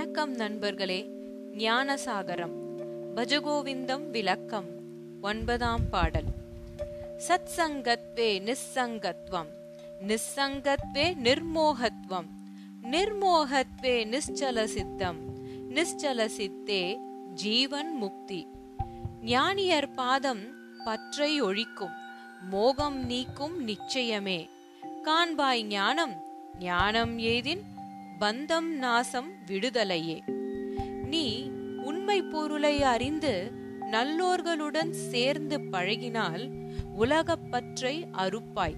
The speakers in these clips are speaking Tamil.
வணக்கம் நண்பர்களே ஞானசாகரம் பஜகோவிந்தம் விளக்கம் ஒன்பதாம் பாடல். சத் சங்கத்வே நிஸ்ஸங்கத்வம் நிஸ்ஸங்கத்வே நிர்மோகத்வம் நிர்மோகத்வே நிశ్చல சித்தம் நிశ్చல சித்தே ஜீவன் முக்தி. ஞானியர் பாதம் பற்றை ஒழிக்கும் மோகம் நீக்கும் நிச்சயமே. காண்பாய் ஞானம் ஞானம் ஏதின் பந்தம் நாசம் விடுதலையே. நீ உண்மை பொருளை அறிந்து நல்லோர்களுடன் சேர்ந்து பழகினால் உலகப்பற்றை அறுப்பாய்.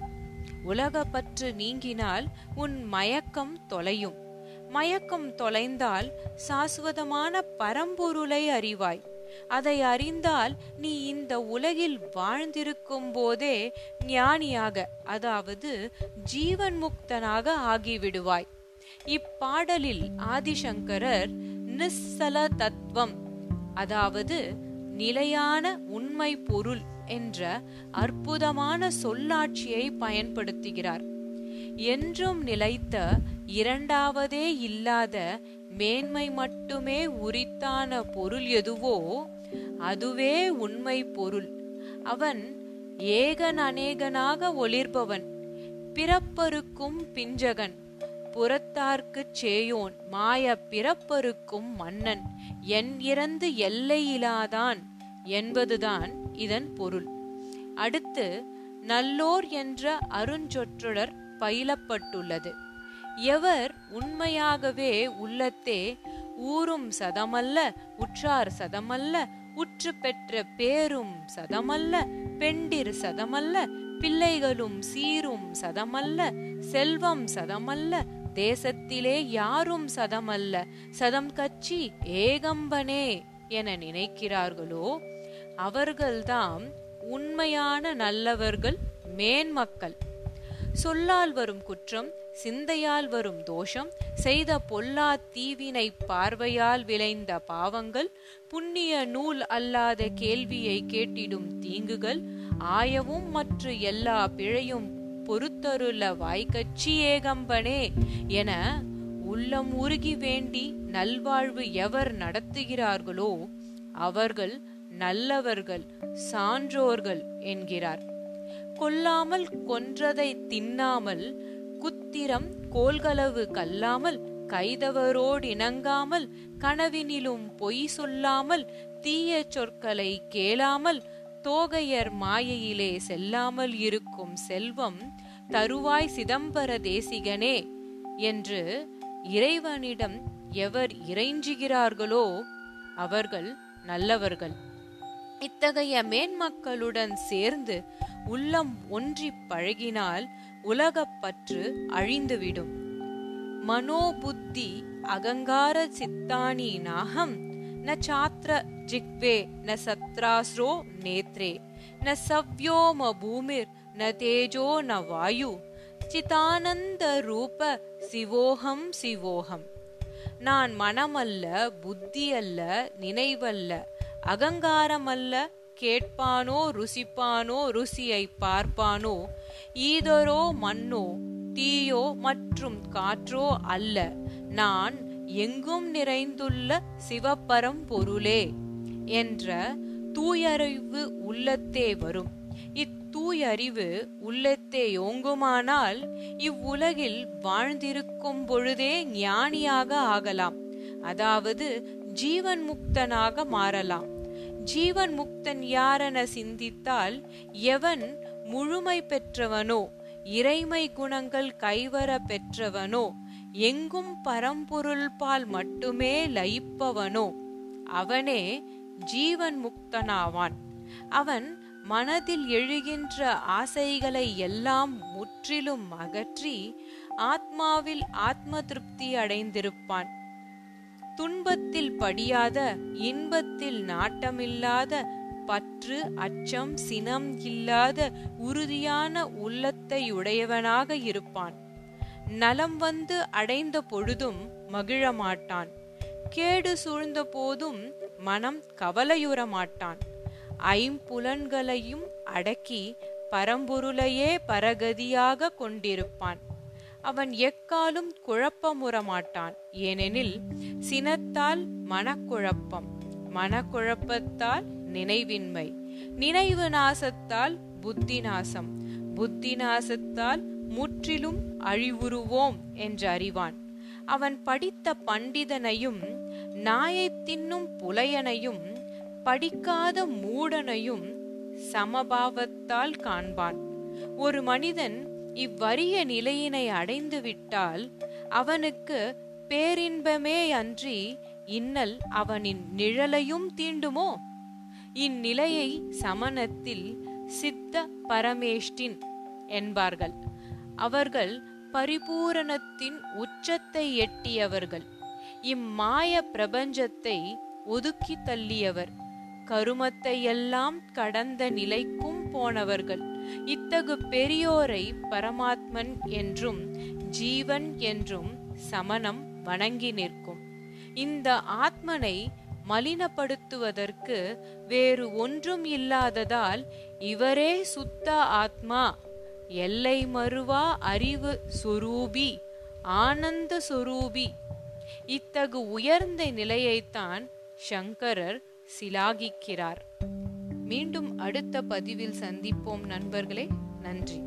உலகப்பற்று நீங்கினால் உன் மயக்கம் தொலையும். மயக்கம் தொலைந்தால் சாஸ்வதமான பரம்பொருளை அறிவாய். அதை அறிந்தால் நீ இந்த உலகில் வாழ்ந்திருக்கும் போதே ஞானியாக அதாவது ஜீவன் முக்தனாக ஆகிவிடுவாய். இப்பாடலில் ஆதிசங்கரர் நிஸ்ஸல தத்துவம் அதாவது நிலையான உண்மை பொருள் என்ற அற்புதமான சொல்லாட்சியை பயன்படுத்துகிறார். என்றும் நிலைத்த இரண்டாவதே இல்லாத மேன்மை மட்டுமே உரித்தான பொருள் எதுவோ அதுவே உண்மை பொருள். அவன் ஏகன் அநேகனாக ஒளிர்பவன் பிறப்பருக்கும் பிஞ்சகன். புறத்தார்க்குச் சேயோன் மாய பிறப்பருக்கும் மன்னன். என் இறந்து எல்லையிலாதான் என்பதுதான் இதன் பொருள். அடுத்து நல்லோர் என்ற அருஞ்சொற்றொடர் பயிலப்பட்டுள்ளது. எவர் உண்மையாகவே உள்ளத்தே ஊரும் சதமல்ல உற்றார் சதமல்ல உற்று பெற்ற பேரும் சதமல்ல பெண்டிர் சதமல்ல பிள்ளைகளும் சீரும் சதமல்ல செல்வம் சதமல்ல தேசத்திலே யாரும் சதமல்ல. சதம் கட்சி ஏகம்பனே என நினைக்கிறார்களோ? அவர்கள்தான் உண்மையான நல்லவர்கள் மேன்மக்கள். சொல்லால் வரும் குற்றம் சிந்தையால் வரும் தோஷம் செய்த பொல்லா தீவினை பார்வையால் விளைந்த பாவங்கள் புண்ணிய நூல் அல்லாத கேள்வியை கேட்டிடும் தீங்குகள் ஆயவும் மற்ற எல்லா பிழையும் பொறுத்தருள வாய்க்கட்சி ஏகம்பனே என உள்ளம் உருகி வேண்டி நல்வாழ்வு எவர் நடத்துகிறார்களோ அவர்கள் நல்லவர்கள் சான்றோர்கள் என்கிறார். கொல்லாமல் கொன்றதை தின்னாமல் குத்திரம் கோல்களவு கல்லாமல் கைதவரோடு இணங்காமல் கனவினிலும் பொய் சொல்லாமல் தீய சொற்களை கேளாமல் தோகையர் மாயையிலே செல்லாமல் இருக்கும் செல்வம் தருவாய் சிதம்பர தேசிகனே என்று இறைவனிடம் எவர் இறைஞ்சுகிறார்களோ அவர்கள் நல்லவர்கள். இத்தகைய மேன்மக்களுடன் சேர்ந்து உள்ளம் ஒன்றி பழகினால் உலகப்பற்று அழிந்துவிடும். மனோபுத்தி அகங்கார சித்தானி நாகம் ந சாத்திர ஜிக்வே ந சத்ராஸ்ரோ நேத்ரே ந சவ்யோம பூமிர் ந தேஜோ ந வாயு சிதானந்த ரூப சிவோகம் சிவோகம் நான் மனமல்ல புத்தி அல்ல நினைவல்ல அகங்காரமல்ல கேட்பானோ ருசிப்பானோ ருசியை பார்ப்பானோ ஈதரோ மண்ணோ தீயோ மற்றும் காற்றோ அல்ல. நான் எங்கும் நிறைந்துள்ள சிவப்பரம் பொருளே. என்ற தூயறிவு உள்ளத்தே வரும். இத்தூயறிவு உள்ளத்தே யோங்குமானால் இவ்வுலகில் வாழ்ந்திருக்கும் பொழுதே ஞானியாக ஆகலாம். அதாவது ஜீவன் முக்தனாக மாறலாம். ஜீவன் முக்தன் யாரென சிந்தித்தால் எவன் முழுமை பெற்றவனோ இறைமை குணங்கள் கைவர பெற்றவனோ எங்கும் பரம்பொருள் பால் மட்டுமே லயிப்பவனோ அவனே ஜீவன் முக்தனாவான் அவன் மனதில் எழுகின்ற ஆசைகளை எல்லாம் முற்றிலும் அகற்றி ஆத்மாவில் ஆத்ம திருப்தி அடைந்திருப்பான். துன்பத்தில் படியாத இன்பத்தில் நாட்டமில்லாத பற்று அச்சம் சினம் இல்லாத உறுதியான உள்ளத்தையுடையவனாக இருப்பான். நலம் வந்து அடைந்த பொழுதும் மகிழமாட்டான். கேடு சூழ்ந்த போதும் மனம் கவலையுற மாட்டான் ஐம்புலன்களையும் அடக்கி பரம்பொருளையே பரகதியாக கொண்டிருப்பான். அவன் எக்காலும் குழப்பமுற மாட்டான் ஏனெனில் சினத்தால் மனக்குழப்பம் மனக்குழப்பத்தால் நினைவின்மை நினைவு நாசத்தால் புத்தி நாசம் புத்தி நாசத்தால் முற்றிலும் அழிவுறுவோம் என்று அறிவான் அவன் படித்த பண்டிதனையும் நாயை தின்னும் புலையனையும் படிக்காத மூடனையும் சமபாவத்தால் காண்பான். ஒரு மனிதன் இவ்வறிய நிலையினை அடைந்து விட்டால் அவனுக்கு பேரின்பமே அன்றி இன்னல் அவனின் நிழலையும் தீண்டுமோ? இந்நிலையை சமணத்தில் சித்த பரமேஷ்டின் என்பார்கள். அவர்கள் பரிபூரணத்தின் உச்சத்தை எட்டியவர்கள். இம்மாய பிரபஞ்சத்தை ஒதுக்கி தள்ளியவர். கருமத்தை எல்லாம் கடந்த நிலைக்கும் போனவர்கள். இத்தகு பெரியோரை பரமாத்மன் என்றும் ஜீவன் என்றும் சமணம் வணங்கி நிற்கும். இந்த ஆத்மனை மலினப்படுத்துவதற்கு வேறு ஒன்றும் இல்லாததால் இவரே சுத்த ஆத்மா. எல்லை மறுவா அறிவு சொரூபி ஆனந்த சொரூபி. இத்தகு உயர்ந்த நிலையைத்தான் சங்கரர் சிலாகிக்கிறார். மீண்டும் அடுத்த பதிவில் சந்திப்போம் நண்பர்களே. நன்றி.